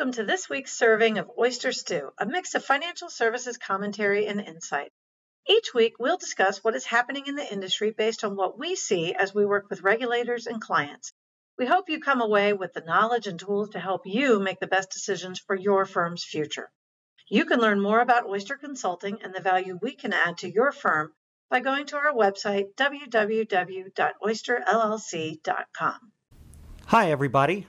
Welcome to this week's serving of Oyster Stew, a mix of financial services commentary and insight. Each week, we'll discuss what is happening in the industry based on what we see as we work with regulators and clients. We hope you come away with the knowledge and tools to help you make the best decisions for your firm's future. You can learn more about Oyster Consulting and the value we can add to your firm by going to our website, www.oysterllc.com. Hi, everybody.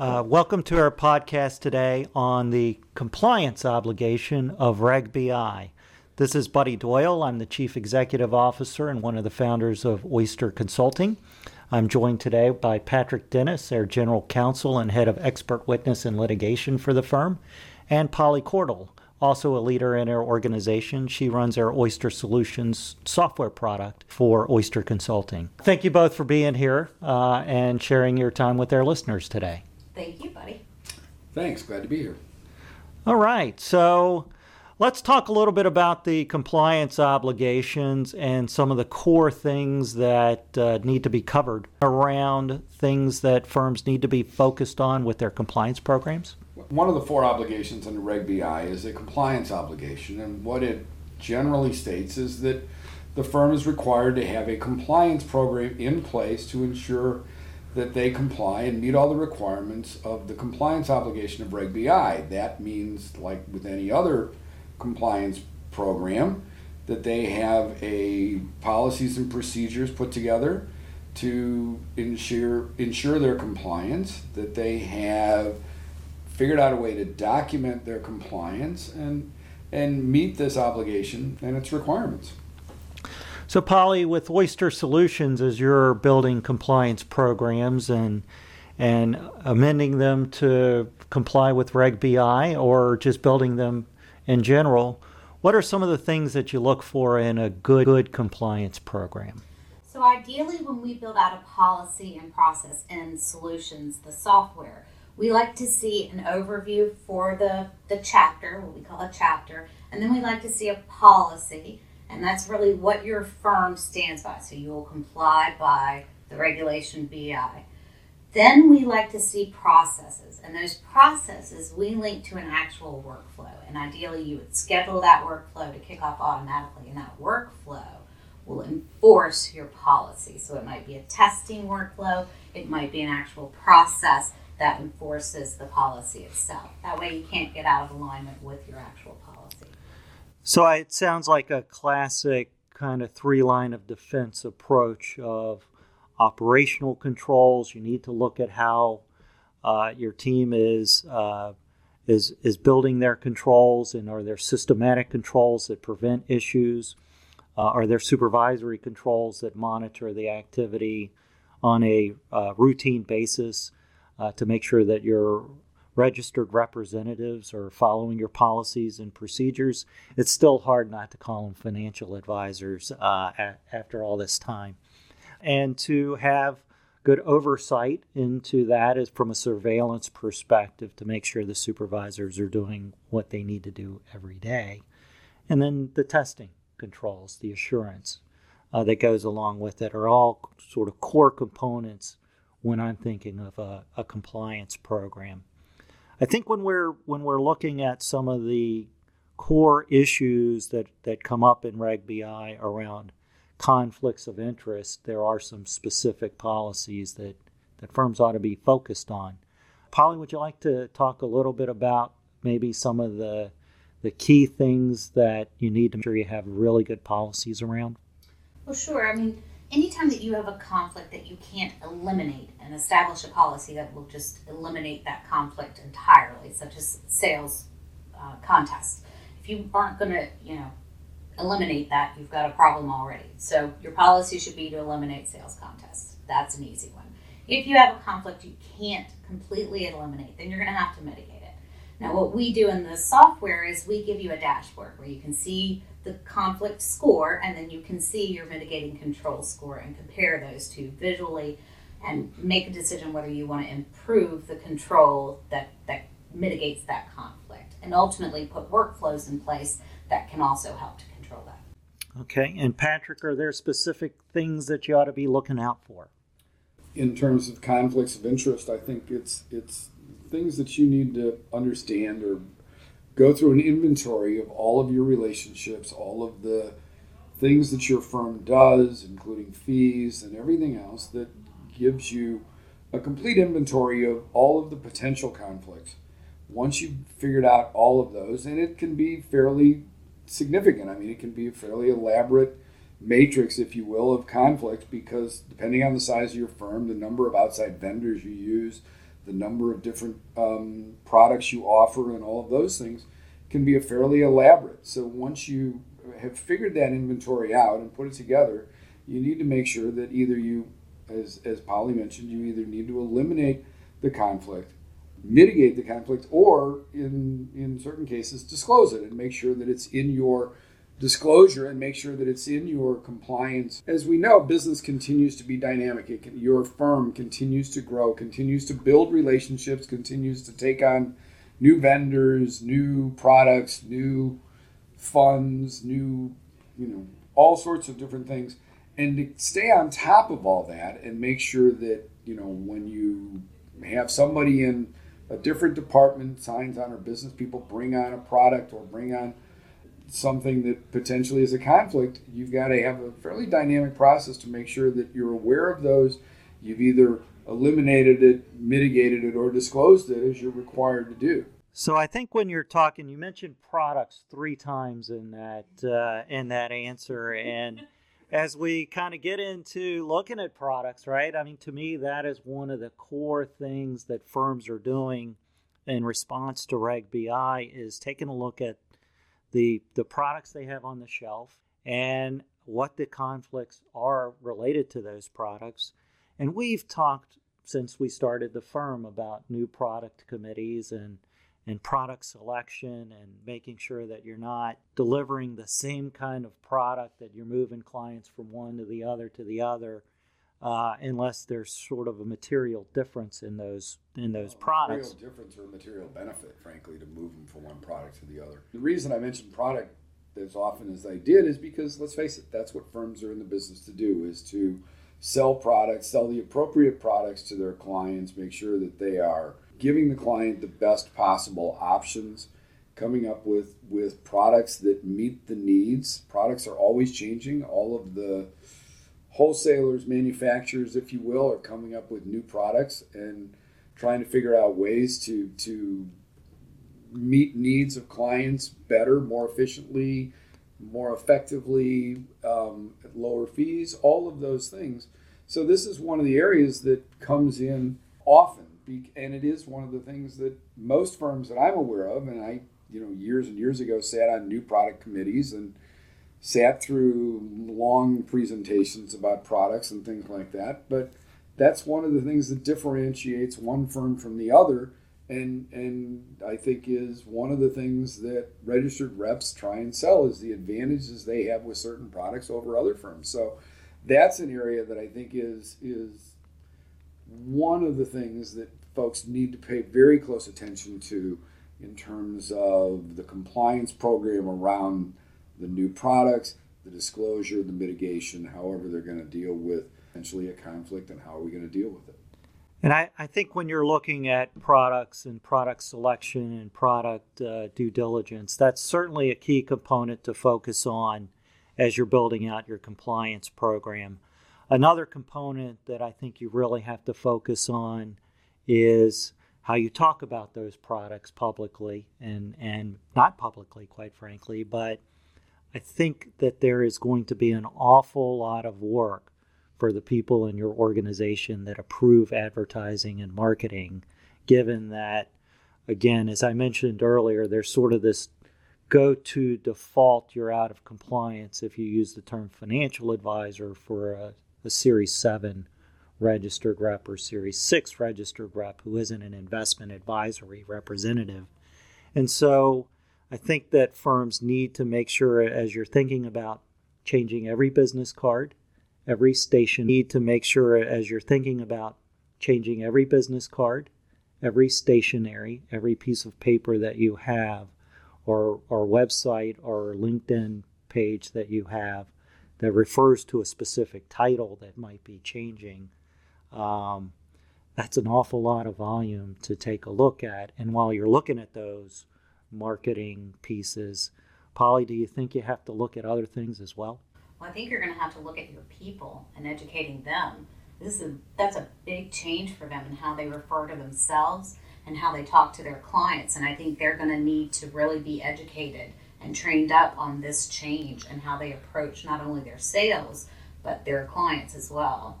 Uh, welcome to our podcast today on the compliance obligation of Reg BI. This is Buddy Doyle. I'm the Chief Executive Officer and one of the founders of Oyster Consulting. I'm joined today by Patrick Dennis, our General Counsel and Head of Expert Witness and Litigation for the firm, and Polly Cordell, also a leader in our organization. She runs our Oyster Solutions software product for Oyster Consulting. Thank you both for being here uh, and sharing your time with our listeners today. Thank you, buddy. Thanks. Glad to be here. All right. So let's talk a little bit about the compliance obligations and some of the core things that uh, need to be covered around things that firms need to be focused on with their compliance programs. One of the four obligations under Reg BI is a compliance obligation, and what it generally states is that the firm is required to have a compliance program in place to ensure that they comply and meet all the requirements of the compliance obligation of Reg BI. That means, like with any other compliance program, that they have a policies and procedures put together to ensure ensure their compliance, that they have figured out a way to document their compliance and and meet this obligation and its requirements. So, Polly, with Oyster Solutions, as you're building compliance programs and and amending them to comply with Reg BI or just building them in general, what are some of the things that you look for in a good, good compliance program? So, ideally, when we build out a policy and process and solutions, the software, we like to see an overview for the, the chapter, what we call a chapter, and then we like to see a policy and that's really what your firm stands by. So you will comply by the regulation BI. Then we like to see processes, and those processes we link to an actual workflow. And ideally, you would schedule that workflow to kick off automatically, and that workflow will enforce your policy. So it might be a testing workflow, it might be an actual process that enforces the policy itself. That way, you can't get out of alignment with your actual policy. So it sounds like a classic kind of three line of defense approach of operational controls. You need to look at how uh, your team is uh, is is building their controls, and are there systematic controls that prevent issues? Uh, are there supervisory controls that monitor the activity on a uh, routine basis uh, to make sure that you're registered representatives are following your policies and procedures, it's still hard not to call them financial advisors uh, after all this time. And to have good oversight into that is from a surveillance perspective to make sure the supervisors are doing what they need to do every day. And then the testing controls, the assurance uh, that goes along with it are all sort of core components when I'm thinking of a, a compliance program. I think when we're when we're looking at some of the core issues that, that come up in Reg BI around conflicts of interest, there are some specific policies that, that firms ought to be focused on. Polly, would you like to talk a little bit about maybe some of the the key things that you need to make sure you have really good policies around? Well, sure. I mean, anytime that you have a conflict that you can't eliminate and establish a policy that will just eliminate that conflict entirely, such as sales uh, contests, if you aren't going to, you know, eliminate that, you've got a problem already. So your policy should be to eliminate sales contests. That's an easy one. If you have a conflict you can't completely eliminate, then you're going to have to mitigate it. Now, what we do in the software is we give you a dashboard where you can see the conflict score, and then you can see your mitigating control score and compare those two visually and make a decision whether you want to improve the control that, that mitigates that conflict and ultimately put workflows in place that can also help to control that. Okay, and Patrick, are there specific things that you ought to be looking out for? In terms of conflicts of interest, I think it's it's things that you need to understand or go through an inventory of all of your relationships, all of the things that your firm does, including fees and everything else that gives you a complete inventory of all of the potential conflicts. Once you've figured out all of those, and it can be fairly significant. I mean, it can be a fairly elaborate matrix, if you will, of conflict because depending on the size of your firm, the number of outside vendors you use, the number of different um, products you offer, and all of those things can be a fairly elaborate. So once you have figured that inventory out and put it together, you need to make sure that either you, as, as Polly mentioned, you either need to eliminate the conflict, mitigate the conflict, or in, in certain cases, disclose it and make sure that it's in your disclosure and make sure that it's in your compliance. As we know, business continues to be dynamic. Can, your firm continues to grow, continues to build relationships, continues to take on new vendors, new products, new funds, new, you know, all sorts of different things. And to stay on top of all that and make sure that, you know, when you have somebody in a different department signs on or business people bring on a product or bring on something that potentially is a conflict, you've got to have a fairly dynamic process to make sure that you're aware of those. You've either eliminated it, mitigated it, or disclosed it as you're required to do. So I think when you're talking, you mentioned products three times in that uh, in that answer, and as we kind of get into looking at products, right? I mean, to me, that is one of the core things that firms are doing in response to Reg BI is taking a look at the the products they have on the shelf and what the conflicts are related to those products. And we've talked since we started the firm about new product committees and and product selection and making sure that you're not delivering the same kind of product that you're moving clients from one to the other to the other uh, unless there's sort of a material difference in those in those well, products. Material difference or material benefit, frankly, to move them from one product to the other. The reason I mentioned product as often as I did is because let's face it, that's what firms are in the business to do is to sell products, sell the appropriate products to their clients, make sure that they are giving the client the best possible options, coming up with with products that meet the needs. Products are always changing. All of the wholesalers, manufacturers, if you will, are coming up with new products and trying to figure out ways to to meet needs of clients better, more efficiently, more effectively, um, at lower fees, all of those things. So this is one of the areas that comes in often, and it is one of the things that most firms that I'm aware of, and I, you know, years and years ago sat on new product committees and sat through long presentations about products and things like that. But that's one of the things that differentiates one firm from the other. And, and I think is one of the things that registered reps try and sell is the advantages they have with certain products over other firms. So that's an area that I think is is one of the things that folks need to pay very close attention to in terms of the compliance program around the new products, the disclosure, the mitigation, however they're going to deal with potentially a conflict and how are we going to deal with it. And I, I think when you're looking at products and product selection and product uh, due diligence, that's certainly a key component to focus on as you're building out your compliance program. Another component that I think you really have to focus on is how you talk about those products publicly and, and not publicly, quite frankly, but I think that there is going to be an awful lot of work for the people in your organization that approve advertising and marketing, given that, again, as I mentioned earlier, there's sort of this go to default you're out of compliance if you use the term financial advisor for a, a Series 7 registered rep or Series 6 registered rep who isn't an investment advisory representative. And so, I think that firms need to make sure as you're thinking about changing every business card, every station, need to make sure as you're thinking about changing every business card, every stationery, every piece of paper that you have, or, or website or LinkedIn page that you have that refers to a specific title that might be changing. Um, that's an awful lot of volume to take a look at. And while you're looking at those marketing pieces, Polly, do you think you have to look at other things as well? Well, I think you're going to have to look at your people and educating them. This is that's a big change for them and how they refer to themselves and how they talk to their clients. And I think they're going to need to really be educated and trained up on this change and how they approach not only their sales but their clients as well.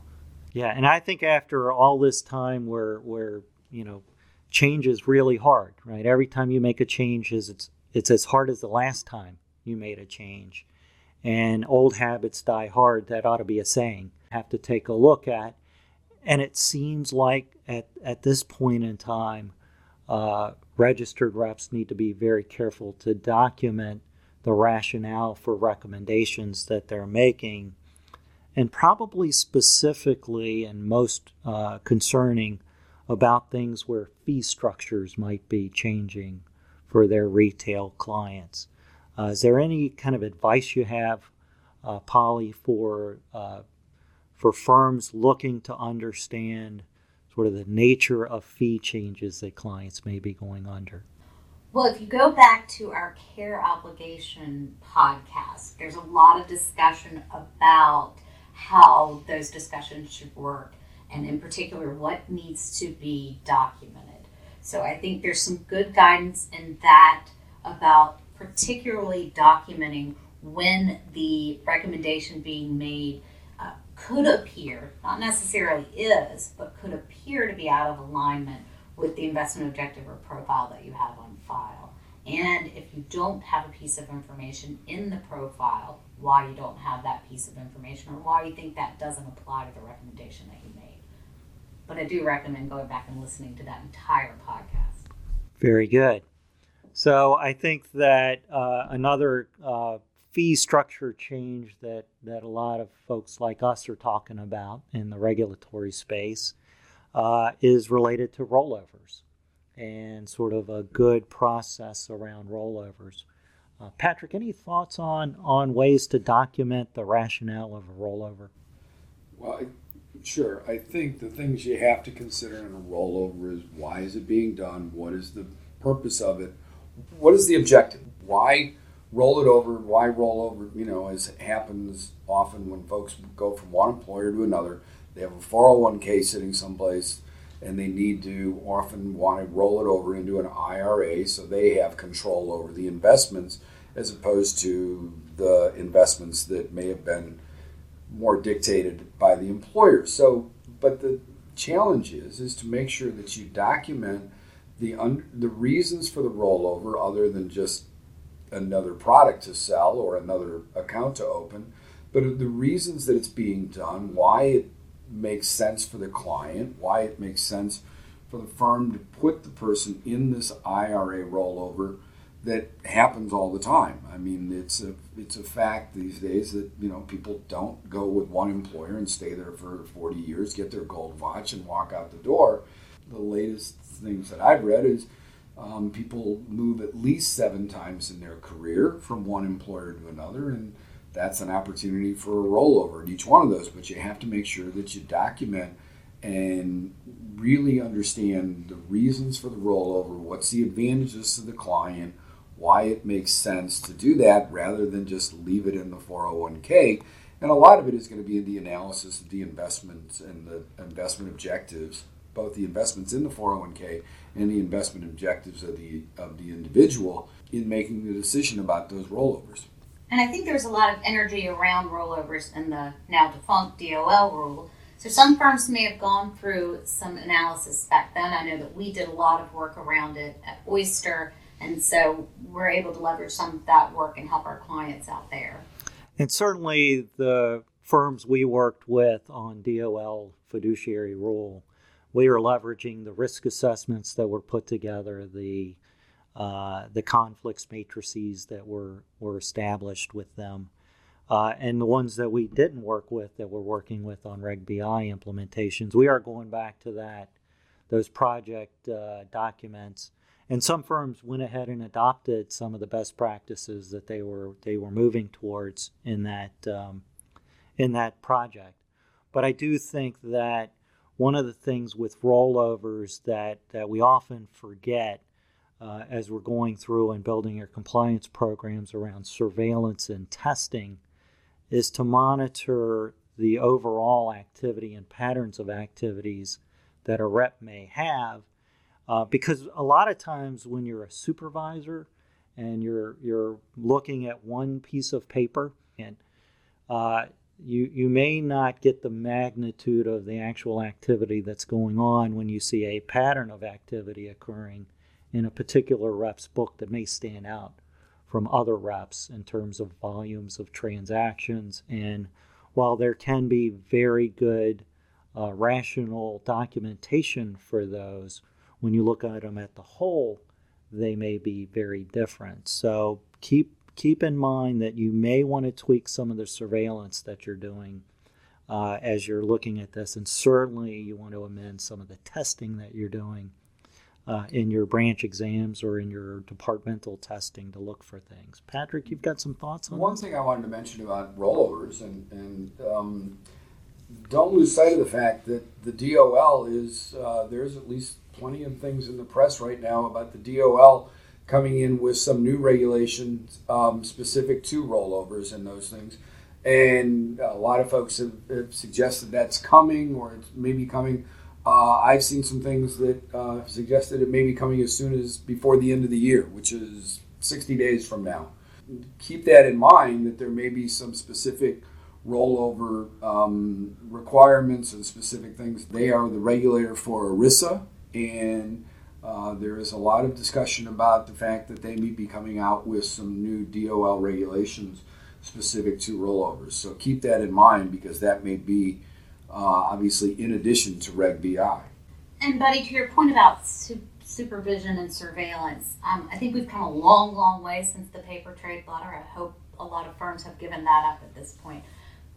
Yeah, and I think after all this time where where you know change is really hard, right? Every time you make a change is it's it's as hard as the last time you made a change. And old habits die hard, that ought to be a saying. Have to take a look at. And it seems like at, at this point in time, uh, registered reps need to be very careful to document the rationale for recommendations that they're making, and probably specifically and most uh, concerning about things where fee structures might be changing for their retail clients. Uh, is there any kind of advice you have, uh, Polly, for uh, for firms looking to understand sort of the nature of fee changes that clients may be going under? Well, if you go back to our care obligation podcast, there's a lot of discussion about how those discussions should work, and in particular, what needs to be documented. So I think there's some good guidance in that about particularly documenting when the recommendation being made uh, could appear, not necessarily is, but could appear to be out of alignment with the investment objective or profile that you have on file. And if you don't have a piece of information in the profile, why you don't have that piece of information or why you think that doesn't apply to the recommendation that you made. But I do recommend going back and listening to that entire podcast. Very good. So I think that uh, another uh, fee structure change that, that a lot of folks like us are talking about in the regulatory space uh, is related to rollovers and sort of a good process around rollovers. Uh, Patrick, any thoughts on, on ways to document the rationale of a rollover? Well, I, sure. I think the things you have to consider in a rollover is why is it being done? What is the purpose of it? What is the objective? Why roll it over? Why roll over? You know, as happens often when folks go from one employer to another, they have a 401k sitting someplace and they need to often want to roll it over into an IRA so they have control over the investments as opposed to the investments that may have been more dictated by the employer. So, but the challenge is is to make sure that you document the un, the reasons for the rollover other than just another product to sell or another account to open, but the reasons that it's being done, why it makes sense for the client, why it makes sense for the firm to put the person in this IRA rollover that happens all the time. I mean, it's a it's a fact these days that you know people don't go with one employer and stay there for 40 years, get their gold watch, and walk out the door. The latest things that I've read is um, people move at least seven times in their career from one employer to another, and that's an opportunity for a rollover in each one of those. But you have to make sure that you document and really understand the reasons for the rollover, what's the advantages to the client, why it makes sense to do that rather than just leave it in the 401k. And a lot of it is going to be in the analysis of the investments and the investment objectives, both the investments in the 401k and the investment objectives of the of the individual in making the decision about those rollovers. And I think there's a lot of energy around rollovers in the now defunct DOL rule. So some firms may have gone through some analysis back then. I know that we did a lot of work around it at Oyster and so we're able to leverage some of that work and help our clients out there. And certainly the firms we worked with on DOL fiduciary rule, we are leveraging the risk assessments that were put together, the uh, the conflicts matrices that were, were established with them, uh, and the ones that we didn't work with that we're working with on Reg BI implementations. We are going back to that, those project uh, documents and some firms went ahead and adopted some of the best practices that they were they were moving towards in that um, in that project. But I do think that one of the things with rollovers that, that we often forget uh, as we're going through and building our compliance programs around surveillance and testing is to monitor the overall activity and patterns of activities that a rep may have. Uh, because a lot of times when you're a supervisor and you're you're looking at one piece of paper and uh, you you may not get the magnitude of the actual activity that's going on when you see a pattern of activity occurring in a particular rep's book that may stand out from other reps in terms of volumes of transactions. And while there can be very good uh, rational documentation for those, when you look at them at the whole, they may be very different. So keep keep in mind that you may want to tweak some of the surveillance that you're doing uh, as you're looking at this, and certainly you want to amend some of the testing that you're doing uh, in your branch exams or in your departmental testing to look for things. Patrick, you've got some thoughts on One this? thing I wanted to mention about rollovers, and, and um, don't lose sight of the fact that the DOL is, uh, there's at least plenty of things in the press right now about the DOL coming in with some new regulations um, specific to rollovers and those things. And a lot of folks have, have suggested that's coming or it's maybe coming. Uh, I've seen some things that uh, suggested it may be coming as soon as before the end of the year, which is 60 days from now. Keep that in mind that there may be some specific rollover um, requirements and specific things. They are the regulator for ERISA, and uh, there is a lot of discussion about the fact that they may be coming out with some new DOL regulations specific to rollovers. So keep that in mind because that may be uh, obviously in addition to Reg BI. And Buddy, to your point about su- supervision and surveillance, um, I think we've come a long, long way since the paper trade blotter. I hope a lot of firms have given that up at this point.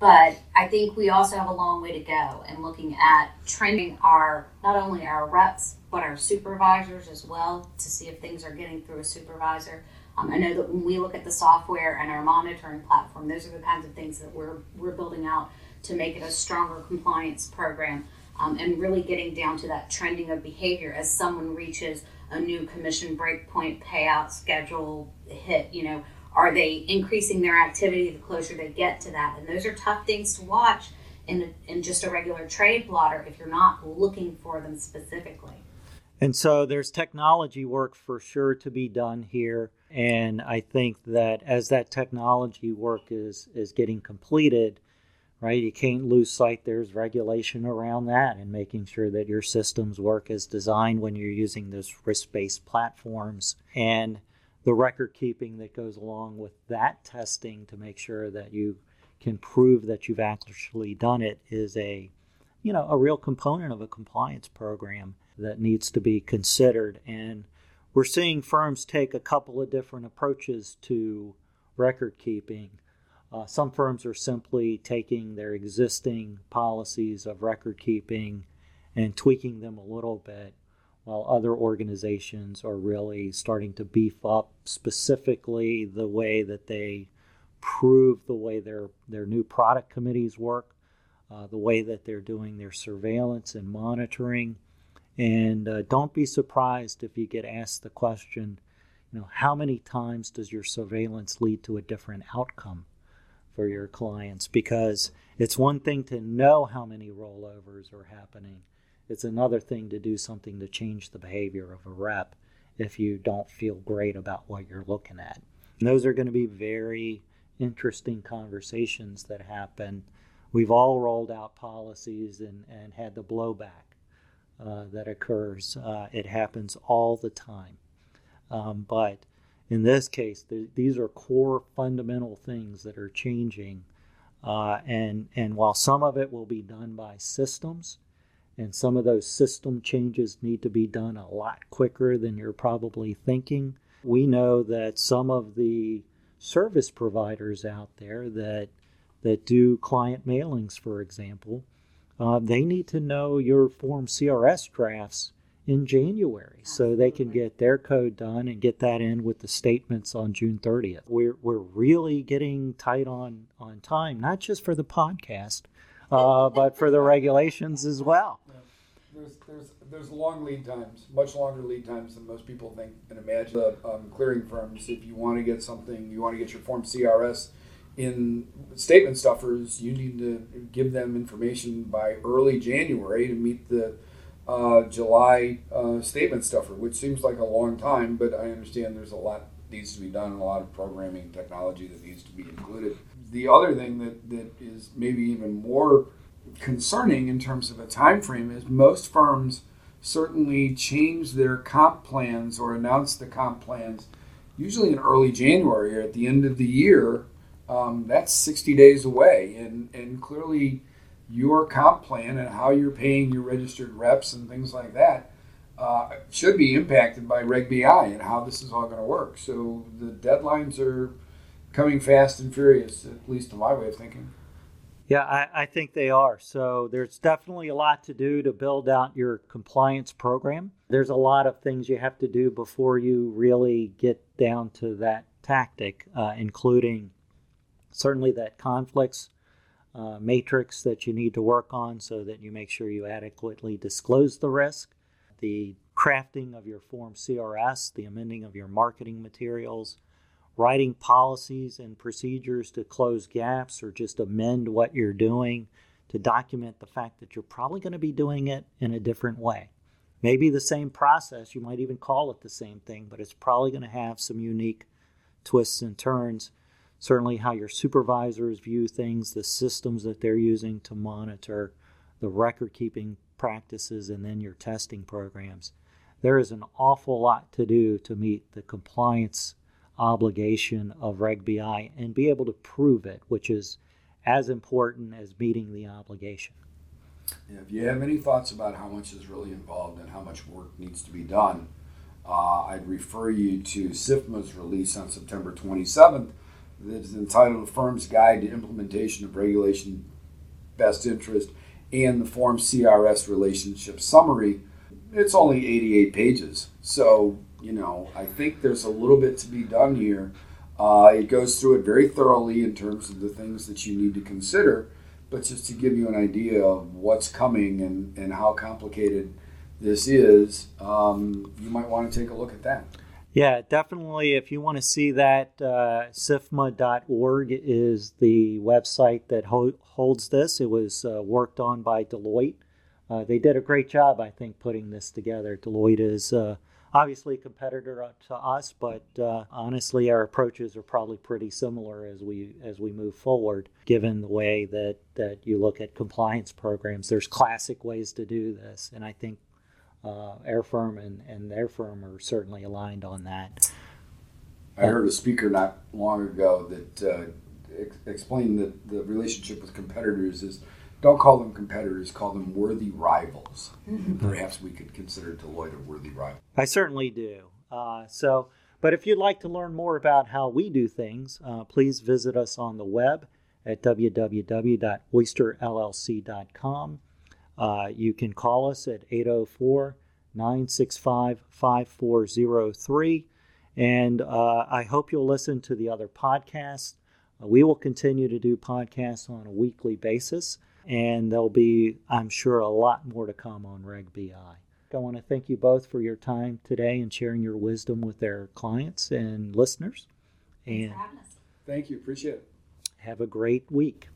But I think we also have a long way to go in looking at training our not only our reps but our supervisors as well to see if things are getting through a supervisor. Um, I know that when we look at the software and our monitoring platform, those are the kinds of things that we're we're building out to make it a stronger compliance program um, and really getting down to that trending of behavior as someone reaches a new commission breakpoint payout schedule hit. You know, are they increasing their activity the closer they get to that? And those are tough things to watch in, in just a regular trade blotter if you're not looking for them specifically. And so there's technology work for sure to be done here. And I think that as that technology work is, is getting completed, right, you can't lose sight there's regulation around that and making sure that your systems work as designed when you're using those risk based platforms. And the record keeping that goes along with that testing to make sure that you can prove that you've actually done it is a you know a real component of a compliance program that needs to be considered. And we're seeing firms take a couple of different approaches to record keeping. Uh, some firms are simply taking their existing policies of record keeping and tweaking them a little bit while other organizations are really starting to beef up specifically the way that they prove the way their, their new product committees work, uh, the way that they're doing their surveillance and monitoring. And uh, don't be surprised if you get asked the question, you know, how many times does your surveillance lead to a different outcome for your clients? Because it's one thing to know how many rollovers are happening it's another thing to do something to change the behavior of a rep if you don't feel great about what you're looking at. And those are going to be very interesting conversations that happen. We've all rolled out policies and, and had the blowback uh, that occurs. Uh, it happens all the time. Um, but in this case, th- these are core fundamental things that are changing. Uh, and, and while some of it will be done by systems, and some of those system changes need to be done a lot quicker than you're probably thinking. We know that some of the service providers out there that that do client mailings, for example, uh, they need to know your Form CRS drafts in January so they can get their code done and get that in with the statements on June 30th. We're, we're really getting tight on, on time, not just for the podcast, uh, but for the regulations as well. There's, there's, there's long lead times, much longer lead times than most people think and imagine. The um, clearing firms, if you want to get something, you want to get your form CRS in statement stuffers, you need to give them information by early January to meet the uh, July uh, statement stuffer, which seems like a long time, but I understand there's a lot needs to be done a lot of programming technology that needs to be included. The other thing that, that is maybe even more concerning in terms of a time frame is most firms certainly change their comp plans or announce the comp plans usually in early January or at the end of the year. Um, that's 60 days away, and, and clearly your comp plan and how you're paying your registered reps and things like that uh, should be impacted by Reg BI and how this is all going to work. So the deadlines are coming fast and furious, at least to my way of thinking. Yeah, I, I, think they are. So there's definitely a lot to do to build out your compliance program. There's a lot of things you have to do before you really get down to that tactic, uh, including certainly that conflicts uh, matrix that you need to work on so that you make sure you adequately disclose the risk, the crafting of your form CRS, the amending of your marketing materials, writing policies and procedures to close gaps or just amend what you're doing to document the fact that you're probably going to be doing it in a different way. Maybe the same process, you might even call it the same thing, but it's probably going to have some unique twists and turns. Certainly, how your supervisors view things, the systems that they're using to monitor, the record keeping practices, and then your testing programs. There is an awful lot to do to meet the compliance obligation of Reg BI and be able to prove it, which is as important as meeting the obligation. Yeah, if you have any thoughts about how much is really involved and how much work needs to be done, uh, I'd refer you to SIFMA's release on September 27th that is entitled Firm's Guide to Implementation of Regulation Best Interest and the Form CRS Relationship Summary. It's only 88 pages. So you know, I think there's a little bit to be done here. Uh, it goes through it very thoroughly in terms of the things that you need to consider, but just to give you an idea of what's coming and, and how complicated this is, um, you might want to take a look at that. Yeah, definitely. If you want to see that, uh, SIFMA.org is the website that ho- holds this. It was uh, worked on by Deloitte. Uh, they did a great job, I think, putting this together. Deloitte is uh, obviously competitor to us, but uh, honestly, our approaches are probably pretty similar as we as we move forward. Given the way that that you look at compliance programs, there's classic ways to do this, and I think uh, our firm and, and their firm are certainly aligned on that. I heard a speaker not long ago that uh, ex- explained that the relationship with competitors is don't call them competitors, call them worthy rivals. Mm-hmm. Perhaps we could consider Deloitte a worthy rival. I certainly do. Uh, so, but if you'd like to learn more about how we do things, uh, please visit us on the web at www.oysterllc.com. Uh, you can call us at 804 965 5403. And uh, I hope you'll listen to the other podcasts. Uh, we will continue to do podcasts on a weekly basis and there'll be, I'm sure, a lot more to come on Reg BI. I want to thank you both for your time today and sharing your wisdom with our clients and listeners. And thank you. Appreciate it. Have a great week.